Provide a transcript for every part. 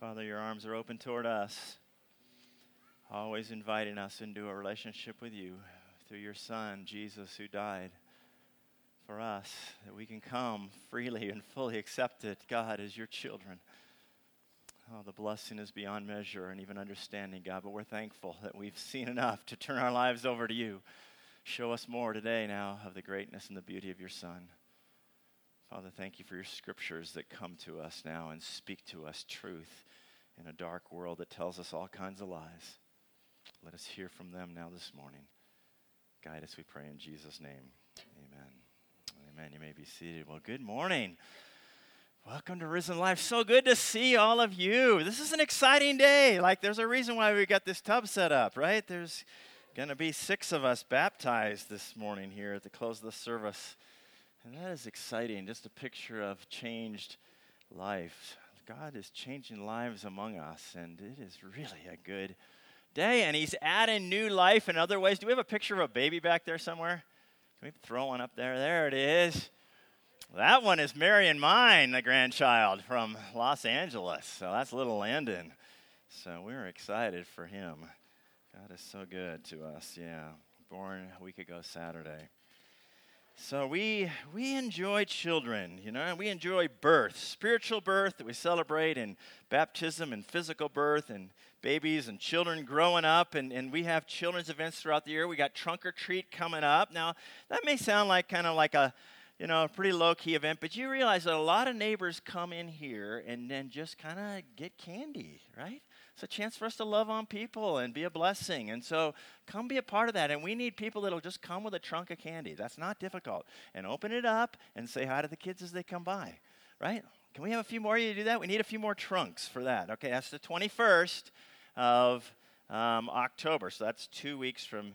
Father, your arms are open toward us, always inviting us into a relationship with you through your Son, Jesus, who died for us, that we can come freely and fully accept it, God, as your children. Oh, the blessing is beyond measure and even understanding, God, but we're thankful that we've seen enough to turn our lives over to you. Show us more today now of the greatness and the beauty of your Son. Father, thank you for your scriptures that come to us now and speak to us truth in a dark world that tells us all kinds of lies. Let us hear from them now this morning. Guide us, we pray, in Jesus' name. Amen. Amen. You may be seated. Well, good morning. Welcome to Risen Life. So good to see all of you. This is an exciting day. Like, there's a reason why we got this tub set up, right? There's going to be six of us baptized this morning here at the close of the service. And that is exciting. Just a picture of changed life. God is changing lives among us, and it is really a good day. And He's adding new life in other ways. Do we have a picture of a baby back there somewhere? Can we throw one up there? There it is. That one is Mary and mine, the grandchild from Los Angeles. So that's little Landon. So we're excited for him. God is so good to us. Yeah. Born a week ago Saturday. So we we enjoy children, you know, and we enjoy birth, spiritual birth that we celebrate, and baptism and physical birth, and babies and children growing up, and, and we have children's events throughout the year. We got trunk or treat coming up. Now that may sound like kind of like a you know, a pretty low key event, but you realize that a lot of neighbors come in here and then just kind of get candy, right? It's a chance for us to love on people and be a blessing. And so come be a part of that. And we need people that'll just come with a trunk of candy. That's not difficult. And open it up and say hi to the kids as they come by, right? Can we have a few more of you to do that? We need a few more trunks for that. Okay, that's the 21st of um, October. So that's two weeks from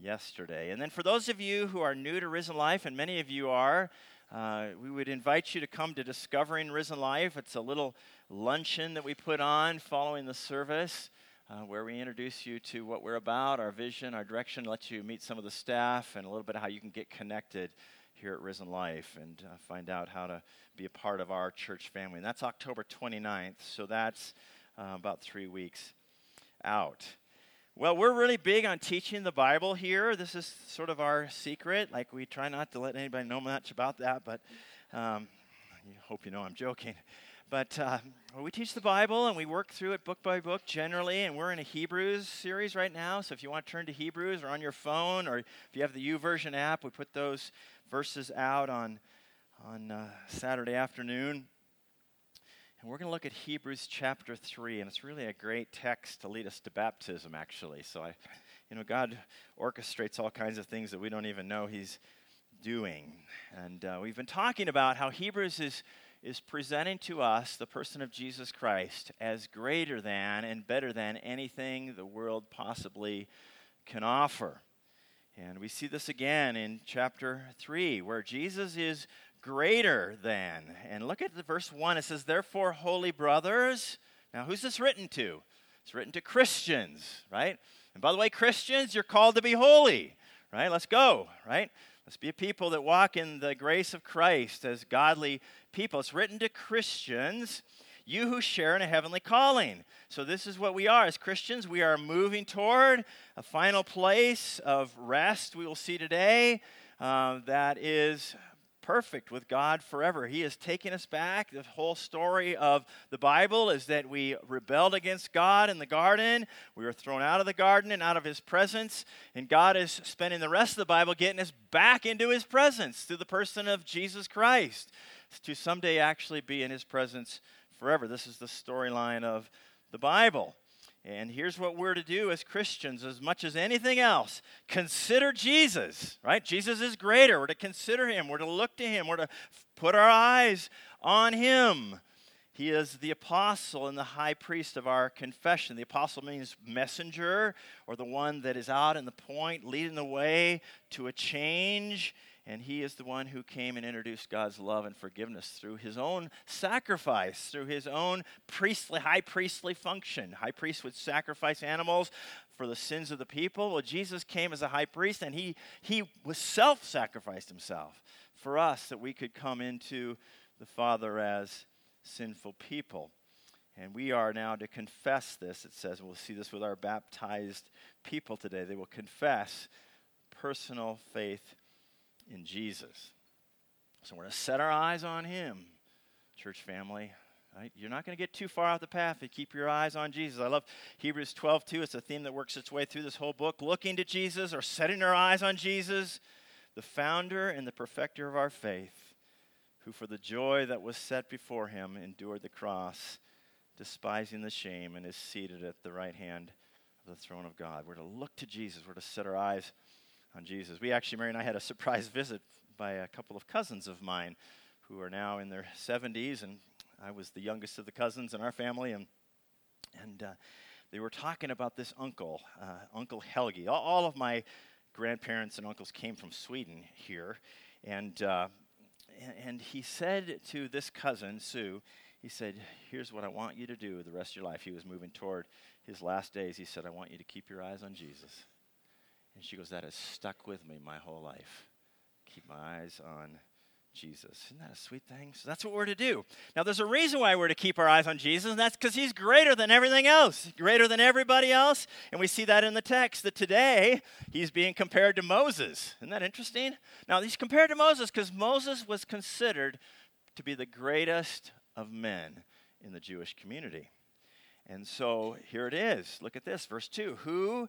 yesterday. And then for those of you who are new to Risen Life, and many of you are, uh, we would invite you to come to Discovering Risen Life. It's a little luncheon that we put on following the service. Uh, where we introduce you to what we're about, our vision, our direction, let you meet some of the staff, and a little bit of how you can get connected here at Risen Life and uh, find out how to be a part of our church family. And that's October 29th, so that's uh, about three weeks out. Well, we're really big on teaching the Bible here. This is sort of our secret. Like, we try not to let anybody know much about that, but um, I hope you know I'm joking. But uh, we teach the Bible and we work through it book by book generally, and we're in a Hebrews series right now. So if you want to turn to Hebrews or on your phone, or if you have the YouVersion app, we put those verses out on, on uh, Saturday afternoon. And we're going to look at Hebrews chapter 3, and it's really a great text to lead us to baptism, actually. So, I, you know, God orchestrates all kinds of things that we don't even know He's doing. And uh, we've been talking about how Hebrews is, is presenting to us the person of Jesus Christ as greater than and better than anything the world possibly can offer. And we see this again in chapter 3, where Jesus is greater than. And look at the verse 1. It says, Therefore, holy brothers. Now, who's this written to? It's written to Christians, right? And by the way, Christians, you're called to be holy, right? Let's go, right? Let's be a people that walk in the grace of Christ as godly people. It's written to Christians, you who share in a heavenly calling. So, this is what we are as Christians. We are moving toward a final place of rest we will see today uh, that is perfect with God forever. He has taken us back. The whole story of the Bible is that we rebelled against God in the garden. We were thrown out of the garden and out of His presence. And God is spending the rest of the Bible getting us back into His presence through the person of Jesus Christ to someday actually be in His presence forever. This is the storyline of the Bible. And here's what we're to do as Christians, as much as anything else consider Jesus, right? Jesus is greater. We're to consider him. We're to look to him. We're to put our eyes on him. He is the apostle and the high priest of our confession. The apostle means messenger or the one that is out in the point, leading the way to a change and he is the one who came and introduced God's love and forgiveness through his own sacrifice, through his own priestly, high priestly function. High priest would sacrifice animals for the sins of the people. Well, Jesus came as a high priest and he, he was self sacrificed himself for us that we could come into the Father as sinful people. And we are now to confess this, it says, we'll see this with our baptized people today. They will confess personal faith in Jesus. So we're going to set our eyes on Him, church family. Right? You're not going to get too far off the path if you keep your eyes on Jesus. I love Hebrews 12 too. It's a theme that works its way through this whole book. Looking to Jesus or setting our eyes on Jesus, the founder and the perfecter of our faith, who for the joy that was set before him endured the cross, despising the shame, and is seated at the right hand of the throne of God. We're to look to Jesus. We're to set our eyes on Jesus. We actually, Mary and I had a surprise visit by a couple of cousins of mine who are now in their 70s and I was the youngest of the cousins in our family, and and uh, they were talking about this uncle, uh, Uncle Helgi. All, all, of my grandparents and uncles came from Sweden here, and uh, and he said to this cousin Sue, he said, "Here's what I want you to do the rest of your life." He was moving toward his last days. He said, "I want you to keep your eyes on Jesus." And she goes, "That has stuck with me my whole life. Keep my eyes on." Jesus. Isn't that a sweet thing? So that's what we're to do. Now, there's a reason why we're to keep our eyes on Jesus, and that's because he's greater than everything else, greater than everybody else. And we see that in the text that today he's being compared to Moses. Isn't that interesting? Now, he's compared to Moses because Moses was considered to be the greatest of men in the Jewish community. And so here it is. Look at this, verse 2. Who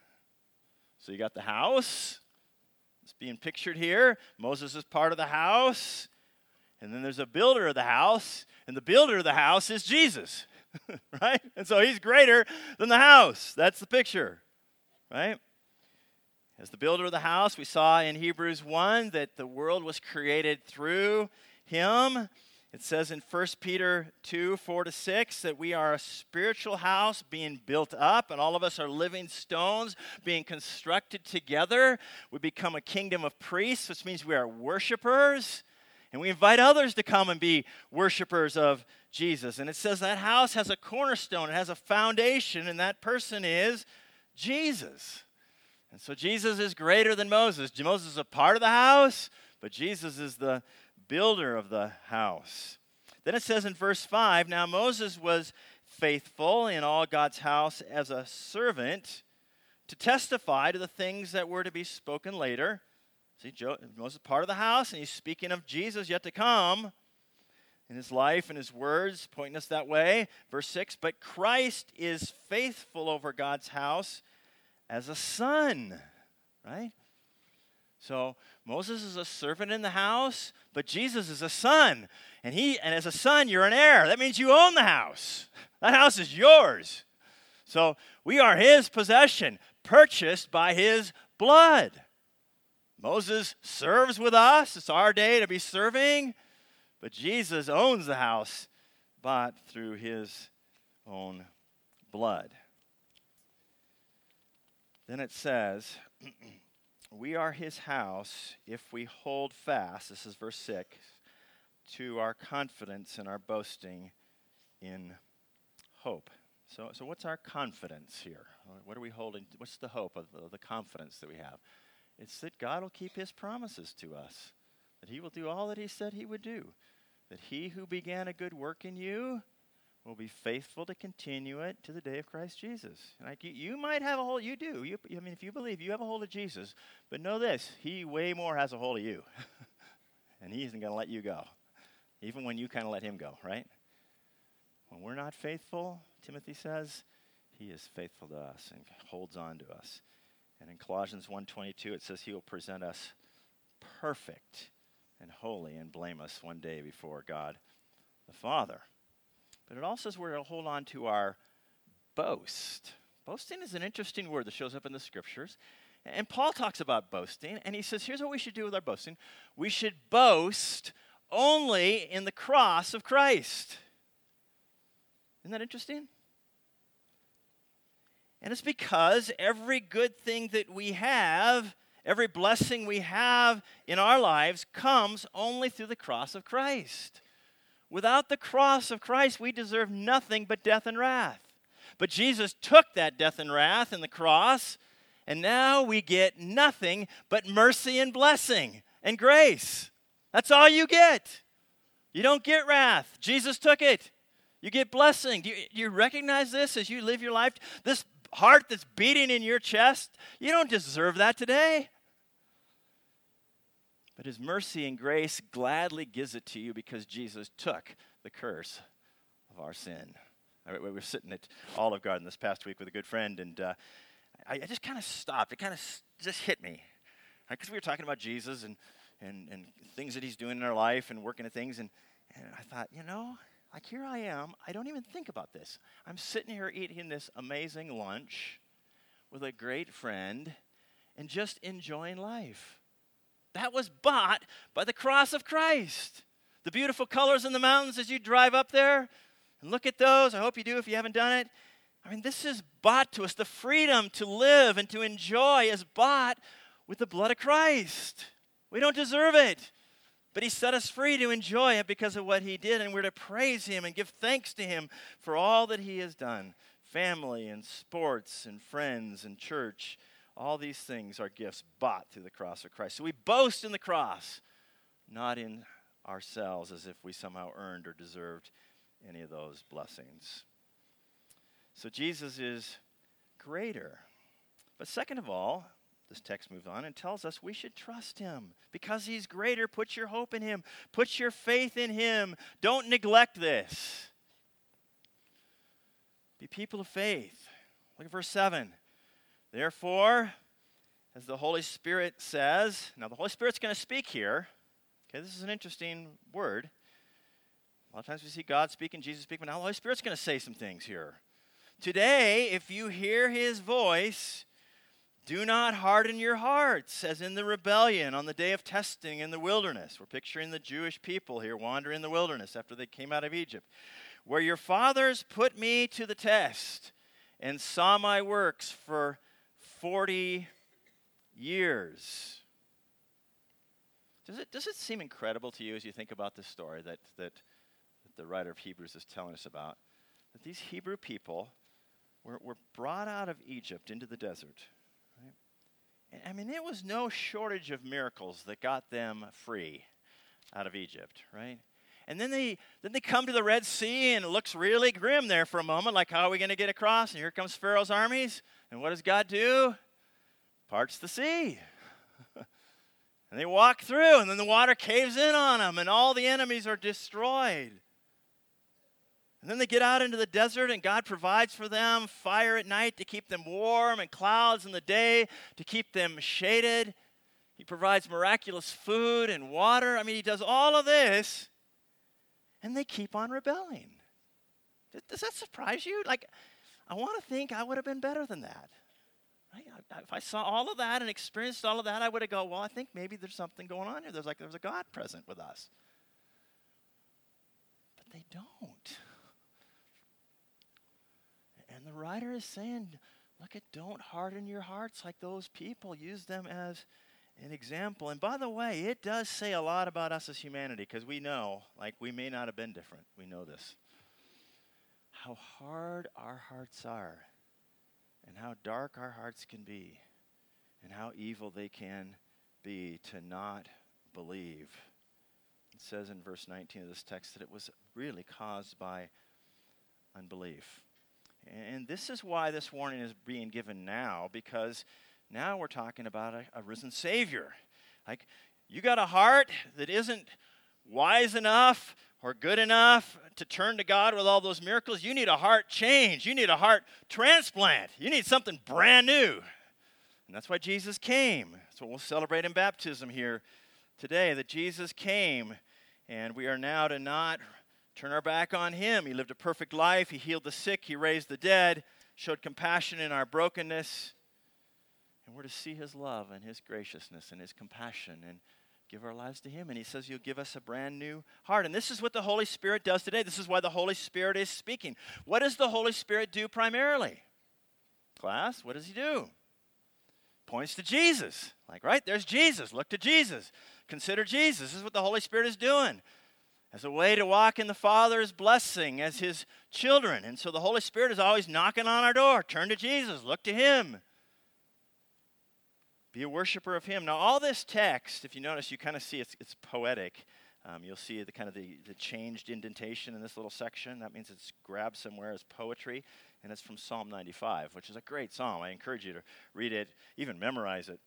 So you got the house. It's being pictured here. Moses is part of the house. And then there's a builder of the house, and the builder of the house is Jesus. right? And so he's greater than the house. That's the picture. Right? As the builder of the house, we saw in Hebrews 1 that the world was created through him. It says in 1 Peter 2 4 to 6 that we are a spiritual house being built up, and all of us are living stones being constructed together. We become a kingdom of priests, which means we are worshipers, and we invite others to come and be worshipers of Jesus. And it says that house has a cornerstone, it has a foundation, and that person is Jesus. And so Jesus is greater than Moses. Moses is a part of the house, but Jesus is the builder of the house. Then it says in verse 5 Now Moses was faithful in all God's house as a servant to testify to the things that were to be spoken later. See, Moses is part of the house, and he's speaking of Jesus yet to come in his life and his words, pointing us that way. Verse 6 But Christ is faithful over God's house as a son, right? So Moses is a servant in the house, but Jesus is a son. And he and as a son, you're an heir. That means you own the house. That house is yours. So we are his possession, purchased by his blood. Moses serves with us. It's our day to be serving. But Jesus owns the house, bought through his own blood. Then it says, We are his house if we hold fast, this is verse 6, to our confidence and our boasting in hope. So, so what's our confidence here? What are we holding? What's the hope of the, the confidence that we have? It's that God will keep his promises to us, that he will do all that he said he would do, that he who began a good work in you will be faithful to continue it to the day of Christ Jesus. Like you, you might have a hold, you do. You, I mean, if you believe, you have a hold of Jesus. But know this, He way more has a hold of you. and He isn't going to let you go, even when you kind of let Him go, right? When we're not faithful, Timothy says, He is faithful to us and holds on to us. And in Colossians 1.22, it says He will present us perfect and holy and blameless one day before God the Father. But it also says we're to hold on to our boast. Boasting is an interesting word that shows up in the scriptures. And Paul talks about boasting, and he says, here's what we should do with our boasting we should boast only in the cross of Christ. Isn't that interesting? And it's because every good thing that we have, every blessing we have in our lives, comes only through the cross of Christ. Without the cross of Christ, we deserve nothing but death and wrath. But Jesus took that death and wrath in the cross, and now we get nothing but mercy and blessing and grace. That's all you get. You don't get wrath. Jesus took it. You get blessing. Do you, do you recognize this as you live your life? This heart that's beating in your chest, you don't deserve that today. But his mercy and grace gladly gives it to you because Jesus took the curse of our sin. We were sitting at Olive Garden this past week with a good friend, and uh, I, I, just kind of stopped. It kind of just hit me. Because right? we were talking about Jesus and, and, and things that he's doing in our life and working at things, and, and I thought, you know, like here I am. I don't even think about this. I'm sitting here eating this amazing lunch with a great friend and just enjoying life. That was bought by the cross of Christ. The beautiful colors in the mountains as you drive up there and look at those. I hope you do if you haven't done it. I mean, this is bought to us. The freedom to live and to enjoy is bought with the blood of Christ. We don't deserve it. But he set us free to enjoy it because of what he did, and we're to praise him and give thanks to him for all that he has done. Family and sports and friends and church, all these things are gifts bought through the cross of Christ. So we boast in the cross, not in ourselves as if we somehow earned or deserved any of those blessings. So Jesus is greater. But second of all, this text moves on and tells us we should trust him because he's greater. Put your hope in him, put your faith in him. Don't neglect this. Be people of faith. Look at verse 7. Therefore, as the Holy Spirit says, now the Holy Spirit's going to speak here. Okay, this is an interesting word. A lot of times we see God speaking, Jesus speaking, but now the Holy Spirit's going to say some things here. Today, if you hear his voice, do not harden your hearts as in the rebellion on the day of testing in the wilderness. We're picturing the Jewish people here wandering in the wilderness after they came out of Egypt. Where your fathers put me to the test and saw my works for 40 years. Does it, does it seem incredible to you as you think about this story that, that, that the writer of Hebrews is telling us about? That these Hebrew people were, were brought out of Egypt into the desert I mean, it was no shortage of miracles that got them free out of Egypt, right? And then they then they come to the Red Sea and it looks really grim there for a moment, like how are we going to get across? And here comes Pharaoh's armies. And what does God do? Parts the sea. and they walk through, and then the water caves in on them, and all the enemies are destroyed. And then they get out into the desert, and God provides for them fire at night to keep them warm, and clouds in the day to keep them shaded. He provides miraculous food and water. I mean, He does all of this, and they keep on rebelling. Does that surprise you? Like, I want to think I would have been better than that. Right? If I saw all of that and experienced all of that, I would have go, well, I think maybe there's something going on here. There's like there's a God present with us. But they don't. And the writer is saying, look at don't harden your hearts like those people. Use them as an example. And by the way, it does say a lot about us as humanity because we know, like, we may not have been different. We know this. How hard our hearts are, and how dark our hearts can be, and how evil they can be to not believe. It says in verse 19 of this text that it was really caused by unbelief. And this is why this warning is being given now, because now we're talking about a, a risen Savior. Like, you got a heart that isn't wise enough or good enough to turn to God with all those miracles. You need a heart change. You need a heart transplant. You need something brand new. And that's why Jesus came. That's what we'll celebrate in baptism here today that Jesus came, and we are now to not turn our back on him. He lived a perfect life. He healed the sick. He raised the dead, showed compassion in our brokenness. And we're to see his love and his graciousness and his compassion and give our lives to him. And he says, You'll give us a brand new heart. And this is what the Holy Spirit does today. This is why the Holy Spirit is speaking. What does the Holy Spirit do primarily? class, what does he do? Points to Jesus. Like, right? There's Jesus. Look to Jesus. Consider Jesus. This is what the Holy Spirit is doing as a way to walk in the Father's blessing as his children. And so the Holy Spirit is always knocking on our door. Turn to Jesus, look to him. Be a worshiper of him. Now, all this text, if you notice, you kind of see it's, it's poetic. Um, you'll see the kind of the, the changed indentation in this little section. That means it's grabbed somewhere as poetry, and it's from Psalm 95, which is a great psalm. I encourage you to read it, even memorize it.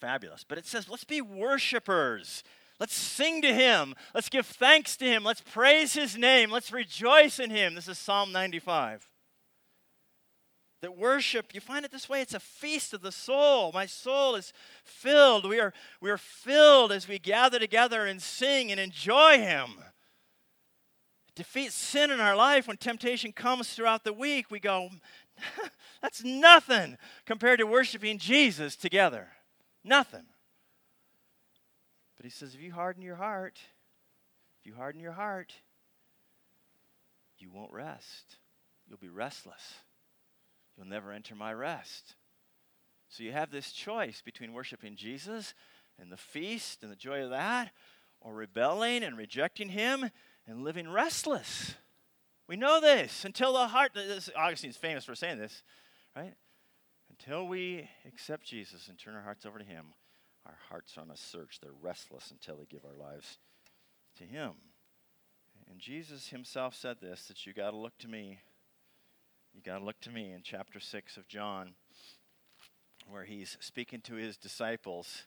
Fabulous. But it says, let's be worshipers. Let's sing to him. Let's give thanks to him. Let's praise his name. Let's rejoice in him. This is Psalm 95. That worship, you find it this way, it's a feast of the soul. My soul is filled. We are, we are filled as we gather together and sing and enjoy him. Defeat sin in our life when temptation comes throughout the week. We go, that's nothing compared to worshiping Jesus together. Nothing. But he says, if you harden your heart, if you harden your heart, you won't rest. You'll be restless. You'll never enter my rest. So you have this choice between worshiping Jesus and the feast and the joy of that, or rebelling and rejecting him and living restless. We know this until the heart. This, Augustine's famous for saying this, right? Until we accept Jesus and turn our hearts over to him, our hearts are on a search. They're restless until we give our lives to Him. And Jesus Himself said this that you got to look to me. You got to look to me in chapter 6 of John, where He's speaking to His disciples.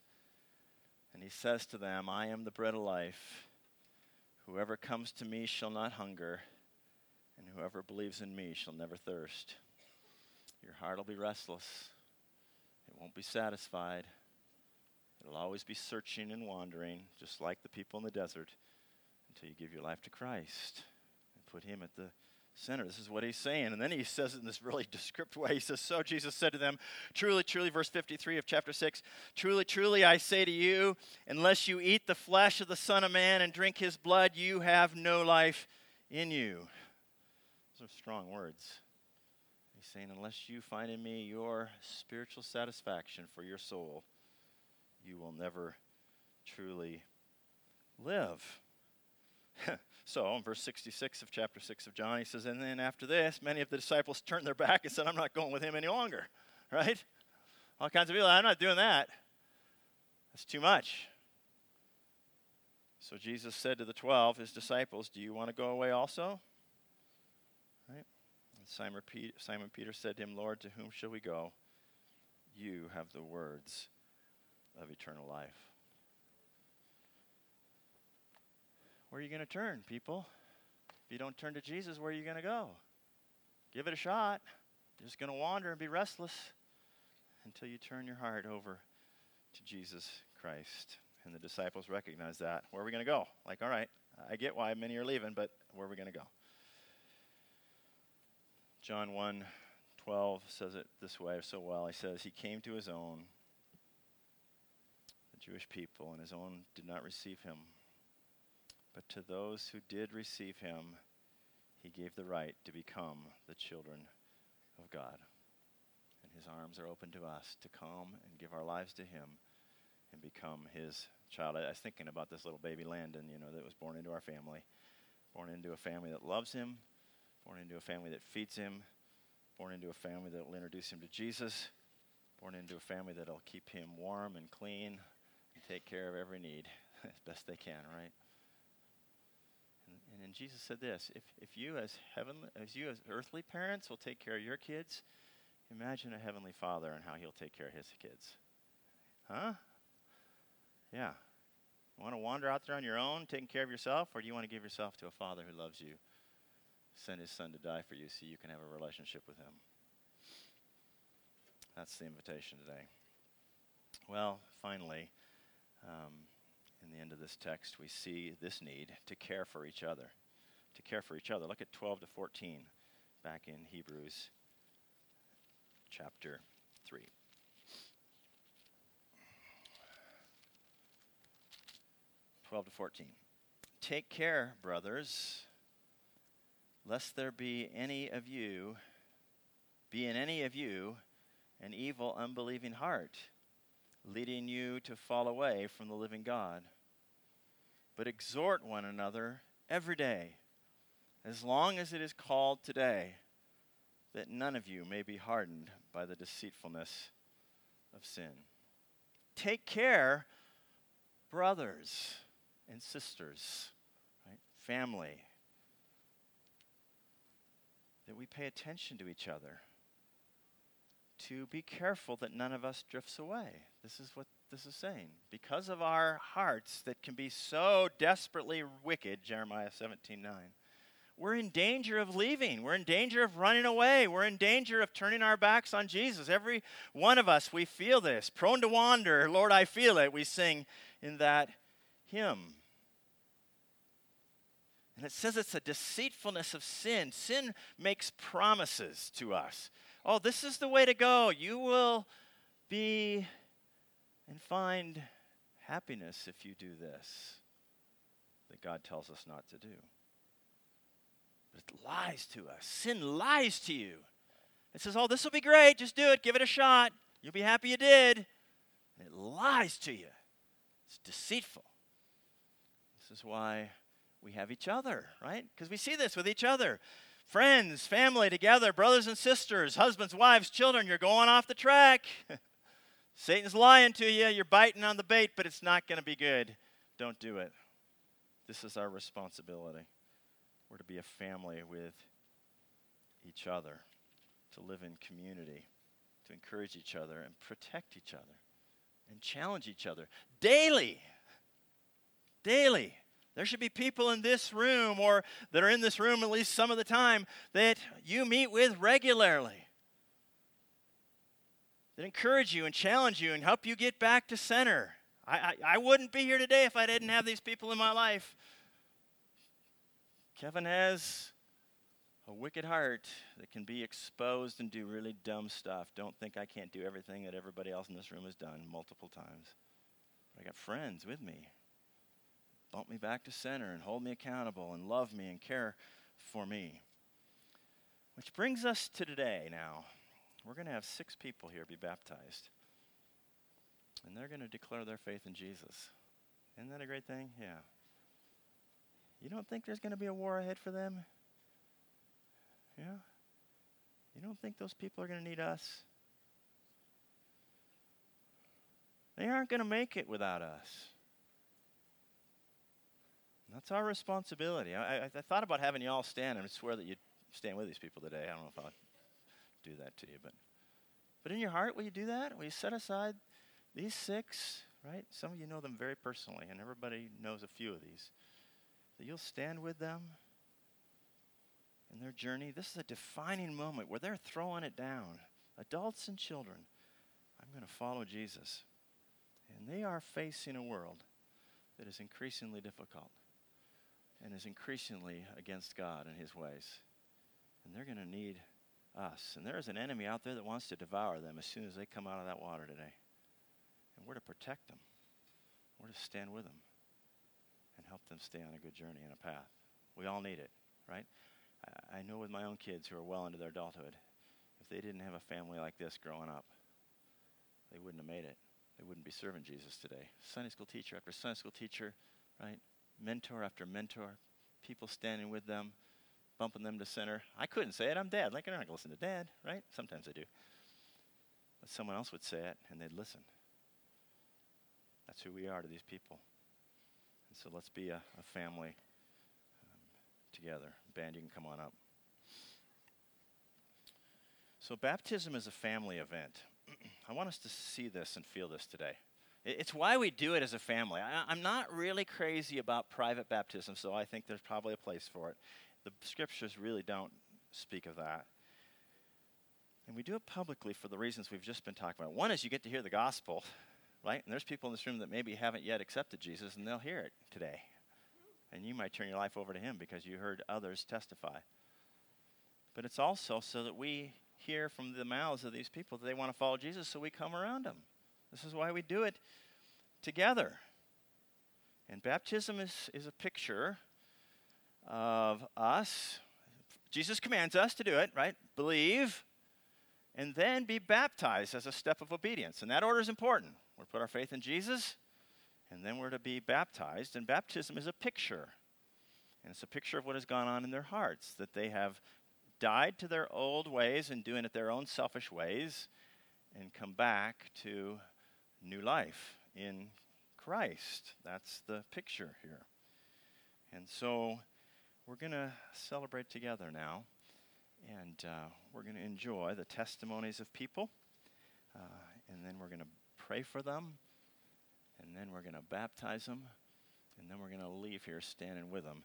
And He says to them, I am the bread of life. Whoever comes to me shall not hunger, and whoever believes in me shall never thirst. Your heart will be restless, it won't be satisfied. It'll always be searching and wandering, just like the people in the desert, until you give your life to Christ and put Him at the center. This is what he's saying. And then he says it in this really descriptive way. He says, So Jesus said to them, Truly, truly, verse 53 of chapter 6, Truly, truly, I say to you, unless you eat the flesh of the Son of Man and drink his blood, you have no life in you. Those are strong words. He's saying, Unless you find in me your spiritual satisfaction for your soul, you will never truly live. So, in verse 66 of chapter 6 of John, he says, And then after this, many of the disciples turned their back and said, I'm not going with him any longer. Right? All kinds of people, I'm not doing that. That's too much. So Jesus said to the twelve, his disciples, Do you want to go away also? Right? Simon Peter, Simon Peter said to him, Lord, to whom shall we go? You have the words of eternal life. Where are you going to turn, people? If you don't turn to Jesus, where are you going to go? Give it a shot. You're just going to wander and be restless until you turn your heart over to Jesus Christ. And the disciples recognize that. Where are we going to go? Like, all right, I get why many are leaving, but where are we going to go? John 1 12 says it this way so well. He says, He came to his own, the Jewish people, and his own did not receive him. But to those who did receive him, he gave the right to become the children of God. And his arms are open to us to come and give our lives to him and become his child. I was thinking about this little baby Landon, you know, that was born into our family, born into a family that loves him, born into a family that feeds him, born into a family that will introduce him to Jesus, born into a family that will keep him warm and clean and take care of every need as best they can, right? And, and, Jesus said this: if if you as heavenly as you as earthly parents will take care of your kids, imagine a heavenly Father and how He'll take care of His kids. Huh? Yeah. You want to wander out there on your own, taking care of yourself, or do you want to give yourself to a Father who loves you, send His Son to die for you, so you can have a relationship with Him? That's the invitation today. Well, finally um, in the end of this text, we see this need to care for each other. To care for each other. Look at 12 to 14 back in Hebrews chapter 3. Twelve to fourteen. Take care, brothers, lest there be any of you be in any of you an evil, unbelieving heart, leading you to fall away from the living God. But exhort one another every day, as long as it is called today, that none of you may be hardened by the deceitfulness of sin. Take care, brothers and sisters, right? family, that we pay attention to each other to be careful that none of us drifts away. This is what this is saying. Because of our hearts that can be so desperately wicked, Jeremiah 17 9, we're in danger of leaving. We're in danger of running away. We're in danger of turning our backs on Jesus. Every one of us, we feel this. Prone to wander, Lord, I feel it. We sing in that hymn. And it says it's a deceitfulness of sin. Sin makes promises to us oh, this is the way to go. You will be and find happiness if you do this that God tells us not to do. But it lies to us. Sin lies to you. It says, oh, this will be great. Just do it. Give it a shot. You'll be happy you did. And it lies to you. It's deceitful. This is why we have each other, right? Because we see this with each other friends, family together, brothers and sisters, husbands, wives, children, you're going off the track. Satan's lying to you. You're biting on the bait, but it's not going to be good. Don't do it. This is our responsibility. We're to be a family with each other, to live in community, to encourage each other and protect each other and challenge each other daily. Daily. There should be people in this room or that are in this room at least some of the time that you meet with regularly. That encourage you and challenge you and help you get back to center. I, I, I wouldn't be here today if I didn't have these people in my life. Kevin has a wicked heart that can be exposed and do really dumb stuff. Don't think I can't do everything that everybody else in this room has done multiple times. But I got friends with me bump me back to center and hold me accountable and love me and care for me. Which brings us to today now. We're going to have six people here be baptized. And they're going to declare their faith in Jesus. Isn't that a great thing? Yeah. You don't think there's going to be a war ahead for them? Yeah? You don't think those people are going to need us? They aren't going to make it without us. That's our responsibility. I, I, I thought about having you all stand and swear that you'd stand with these people today. I don't know if I'll do that to you, but but in your heart, will you do that? Will you set aside these six? Right? Some of you know them very personally, and everybody knows a few of these. That you'll stand with them in their journey. This is a defining moment where they're throwing it down. Adults and children. I'm going to follow Jesus. And they are facing a world that is increasingly difficult and is increasingly against God and his ways. And they're going to need us. And there is an enemy out there that wants to devour them as soon as they come out of that water today. And we're to protect them, we're to stand with them and help them stay on a good journey and a path. We all need it, right? I, I know with my own kids who are well into their adulthood, if they didn't have a family like this growing up, they wouldn't have made it. They wouldn't be serving Jesus today. Sunday school teacher after Sunday school teacher, right? Mentor after mentor, people standing with them, bumping them to center. I couldn't say it. I'm dad. Like, I'm not going to listen to dad, right? Sometimes I do. But someone else would say it, and they'd listen. That's who we are to these people. And so let's be a, a family um, together. Band, you can come on up. So, baptism is a family event. I want us to see this and feel this today. It's why we do it as a family. I, am not really crazy about private baptism, so I think there's probably a place for it. The scriptures really don't speak of that. And we do it publicly for the reasons we've just been talking about. One is you get to hear the gospel, right? And there's people in this room that maybe haven't yet accepted Jesus, and they'll hear it today. And you might turn your life over to Him because you heard others testify. But it's also so that we hear from the mouths of these people that they want to follow Jesus, so we come around them. This is why we do it together. And baptism is, is a picture of us. Jesus commands us to do it, right? Believe and then be baptized as a step of obedience. And that order is important. We're put our faith in Jesus, and then we're to be baptized. And baptism is a picture. And it's a picture of what has gone on in their hearts, that they have died to their old ways and doing it their own selfish ways and come back to new life in Christ. That's the picture here. And so we're going to celebrate together now. And uh, we're going to enjoy the testimonies of people. Uh, and then we're going to pray for them. And then we're going to baptize them. And then we're going to leave here standing with them.